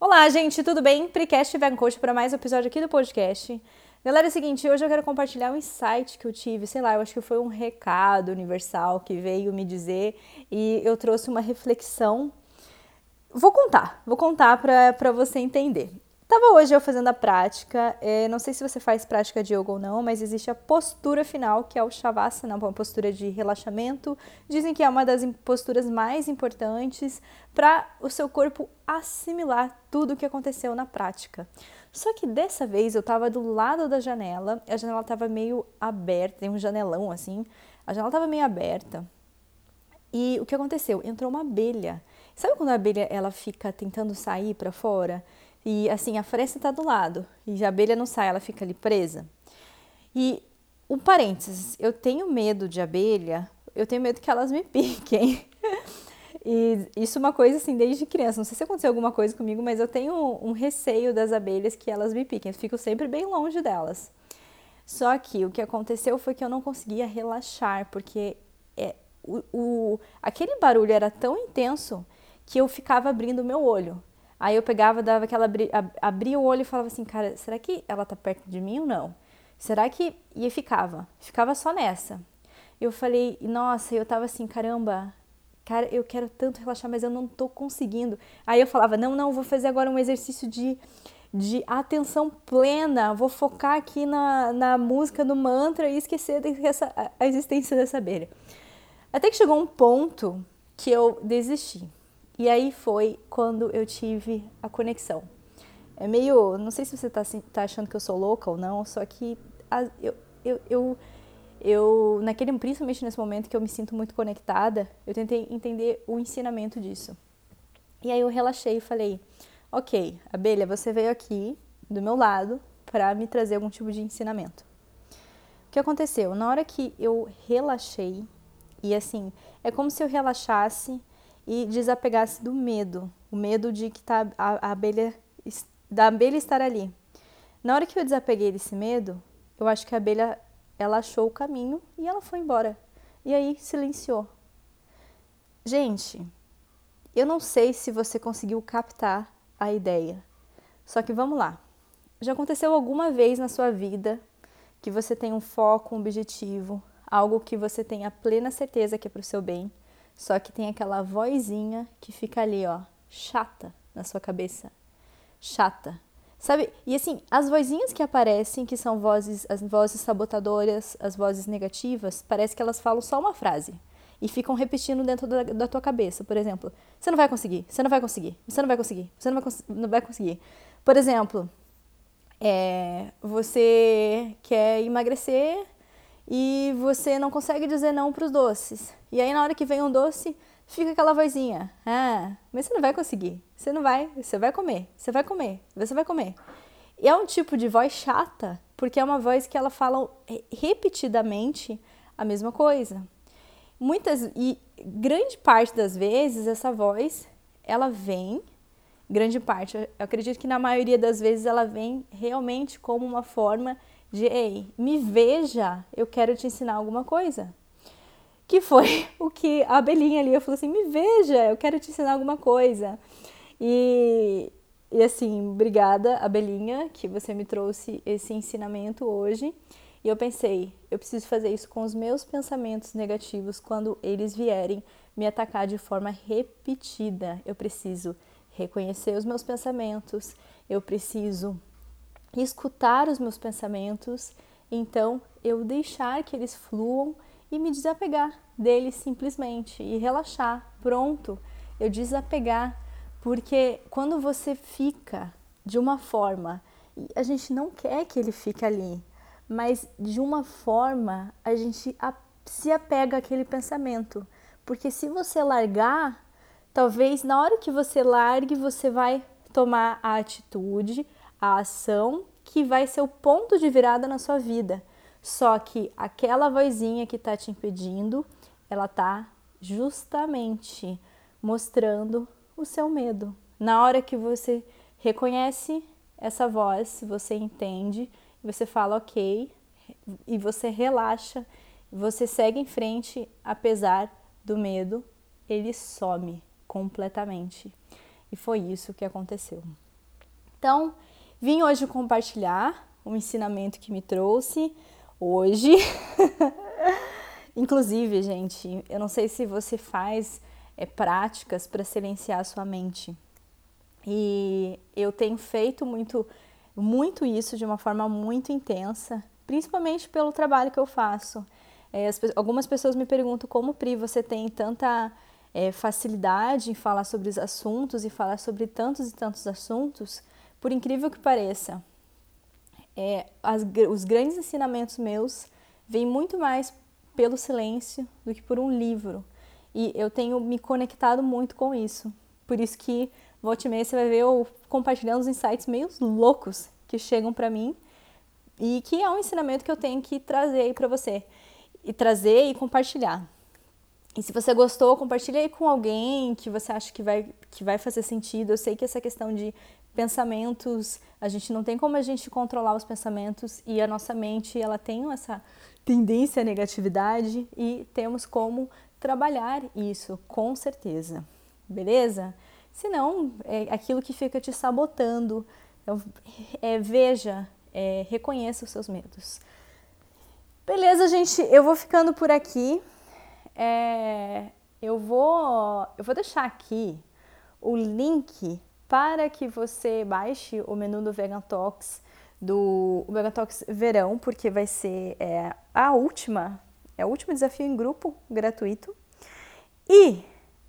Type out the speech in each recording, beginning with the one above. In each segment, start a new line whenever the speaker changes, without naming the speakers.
Olá, gente, tudo bem? Precast Vegan Coach para mais um episódio aqui do podcast. Galera, é o seguinte, hoje eu quero compartilhar um insight que eu tive, sei lá, eu acho que foi um recado universal que veio me dizer e eu trouxe uma reflexão. Vou contar, vou contar para você entender. Tava hoje eu fazendo a prática, é, não sei se você faz prática de yoga ou não, mas existe a postura final, que é o Shavasana, uma postura de relaxamento. Dizem que é uma das posturas mais importantes para o seu corpo assimilar tudo o que aconteceu na prática. Só que dessa vez eu estava do lado da janela, a janela estava meio aberta, tem um janelão assim, a janela estava meio aberta. E o que aconteceu? Entrou uma abelha. Sabe quando a abelha ela fica tentando sair para fora? E assim, a fresta está do lado e a abelha não sai, ela fica ali presa. E um parênteses, eu tenho medo de abelha, eu tenho medo que elas me piquem. e isso é uma coisa assim desde criança. Não sei se aconteceu alguma coisa comigo, mas eu tenho um receio das abelhas que elas me piquem. Eu fico sempre bem longe delas. Só que o que aconteceu foi que eu não conseguia relaxar, porque é, o, o, aquele barulho era tão intenso que eu ficava abrindo o meu olho. Aí eu pegava, dava aquela abri, abria o olho e falava assim, cara, será que ela tá perto de mim ou não? Será que e ficava, ficava só nessa. Eu falei, nossa, eu tava assim, caramba, cara, eu quero tanto relaxar, mas eu não tô conseguindo. Aí eu falava, não, não, vou fazer agora um exercício de de atenção plena, vou focar aqui na, na música, no mantra e esquecer dessa, a existência dessa abelha. Até que chegou um ponto que eu desisti. E aí foi quando eu tive a conexão. É meio. Não sei se você está tá achando que eu sou louca ou não, só que a, eu, eu, eu, eu, naquele, principalmente nesse momento que eu me sinto muito conectada, eu tentei entender o ensinamento disso. E aí eu relaxei e falei: Ok, abelha, você veio aqui do meu lado para me trazer algum tipo de ensinamento. O que aconteceu? Na hora que eu relaxei, e assim, é como se eu relaxasse e desapegasse do medo, o medo de que tá a, a abelha da abelha estar ali. Na hora que eu desapeguei desse medo, eu acho que a abelha ela achou o caminho e ela foi embora. E aí silenciou. Gente, eu não sei se você conseguiu captar a ideia. Só que vamos lá. Já aconteceu alguma vez na sua vida que você tem um foco, um objetivo, algo que você tem a plena certeza que é para o seu bem, só que tem aquela vozinha que fica ali, ó, chata na sua cabeça. Chata. Sabe? E assim, as vozinhas que aparecem, que são vozes, as vozes sabotadoras, as vozes negativas, parece que elas falam só uma frase e ficam repetindo dentro da, da tua cabeça. Por exemplo, você não vai conseguir, você não vai conseguir, você não vai conseguir, você não vai, não vai conseguir. Por exemplo, é, você quer emagrecer e você não consegue dizer não para os doces. E aí na hora que vem um doce, fica aquela vozinha: "Ah, mas você não vai conseguir. Você não vai, você vai comer. Você vai comer. Você vai comer". E é um tipo de voz chata, porque é uma voz que ela fala repetidamente a mesma coisa. Muitas e grande parte das vezes essa voz, ela vem grande parte, eu acredito que na maioria das vezes ela vem realmente como uma forma de ei, me veja, eu quero te ensinar alguma coisa. Que foi o que a abelhinha ali falou assim: me veja, eu quero te ensinar alguma coisa. E, e assim, obrigada, abelhinha, que você me trouxe esse ensinamento hoje. E eu pensei, eu preciso fazer isso com os meus pensamentos negativos quando eles vierem me atacar de forma repetida. Eu preciso reconhecer os meus pensamentos, eu preciso escutar os meus pensamentos, então eu deixar que eles fluam e me desapegar deles simplesmente e relaxar. Pronto, eu desapegar, porque quando você fica de uma forma, a gente não quer que ele fique ali, mas de uma forma a gente se apega àquele pensamento. Porque se você largar, talvez na hora que você largue, você vai tomar a atitude, a ação que vai ser o ponto de virada na sua vida. Só que aquela vozinha que está te impedindo, ela está justamente mostrando o seu medo. Na hora que você reconhece essa voz, você entende, você fala ok, e você relaxa, você segue em frente apesar do medo, ele some completamente. E foi isso que aconteceu. Então, vim hoje compartilhar um ensinamento que me trouxe hoje. Inclusive, gente, eu não sei se você faz é, práticas para silenciar a sua mente. E eu tenho feito muito, muito isso de uma forma muito intensa, principalmente pelo trabalho que eu faço. É, as, algumas pessoas me perguntam como, Pri, você tem tanta é, facilidade em falar sobre os assuntos e falar sobre tantos e tantos assuntos. Por incrível que pareça, é, as, os grandes ensinamentos meus vêm muito mais pelo silêncio do que por um livro. E eu tenho me conectado muito com isso. Por isso que volte e meia você vai ver eu compartilhando os insights meio loucos que chegam para mim e que é um ensinamento que eu tenho que trazer aí para você e trazer e compartilhar. E se você gostou, compartilhe aí com alguém que você acha que vai, que vai fazer sentido. Eu sei que essa questão de pensamentos, a gente não tem como a gente controlar os pensamentos e a nossa mente, ela tem essa tendência à negatividade e temos como trabalhar isso, com certeza. Beleza? Senão, é aquilo que fica te sabotando. Então, é, veja, é, reconheça os seus medos. Beleza, gente? Eu vou ficando por aqui. É, eu, vou, eu vou deixar aqui o link para que você baixe o menu do Vegan Talks do Mega Talks Verão, porque vai ser é, a última, é o último desafio em grupo gratuito. E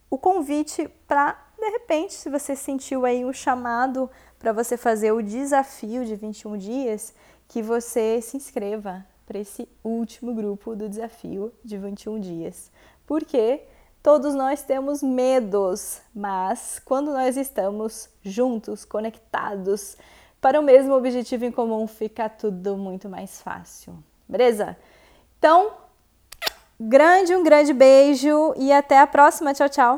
o convite para, de repente, se você sentiu aí o um chamado para você fazer o desafio de 21 dias, que você se inscreva para esse último grupo do desafio de 21 dias. Porque todos nós temos medos, mas quando nós estamos juntos, conectados, para o mesmo objetivo em comum fica tudo muito mais fácil. Beleza? Então, grande, um grande beijo e até a próxima. Tchau, tchau.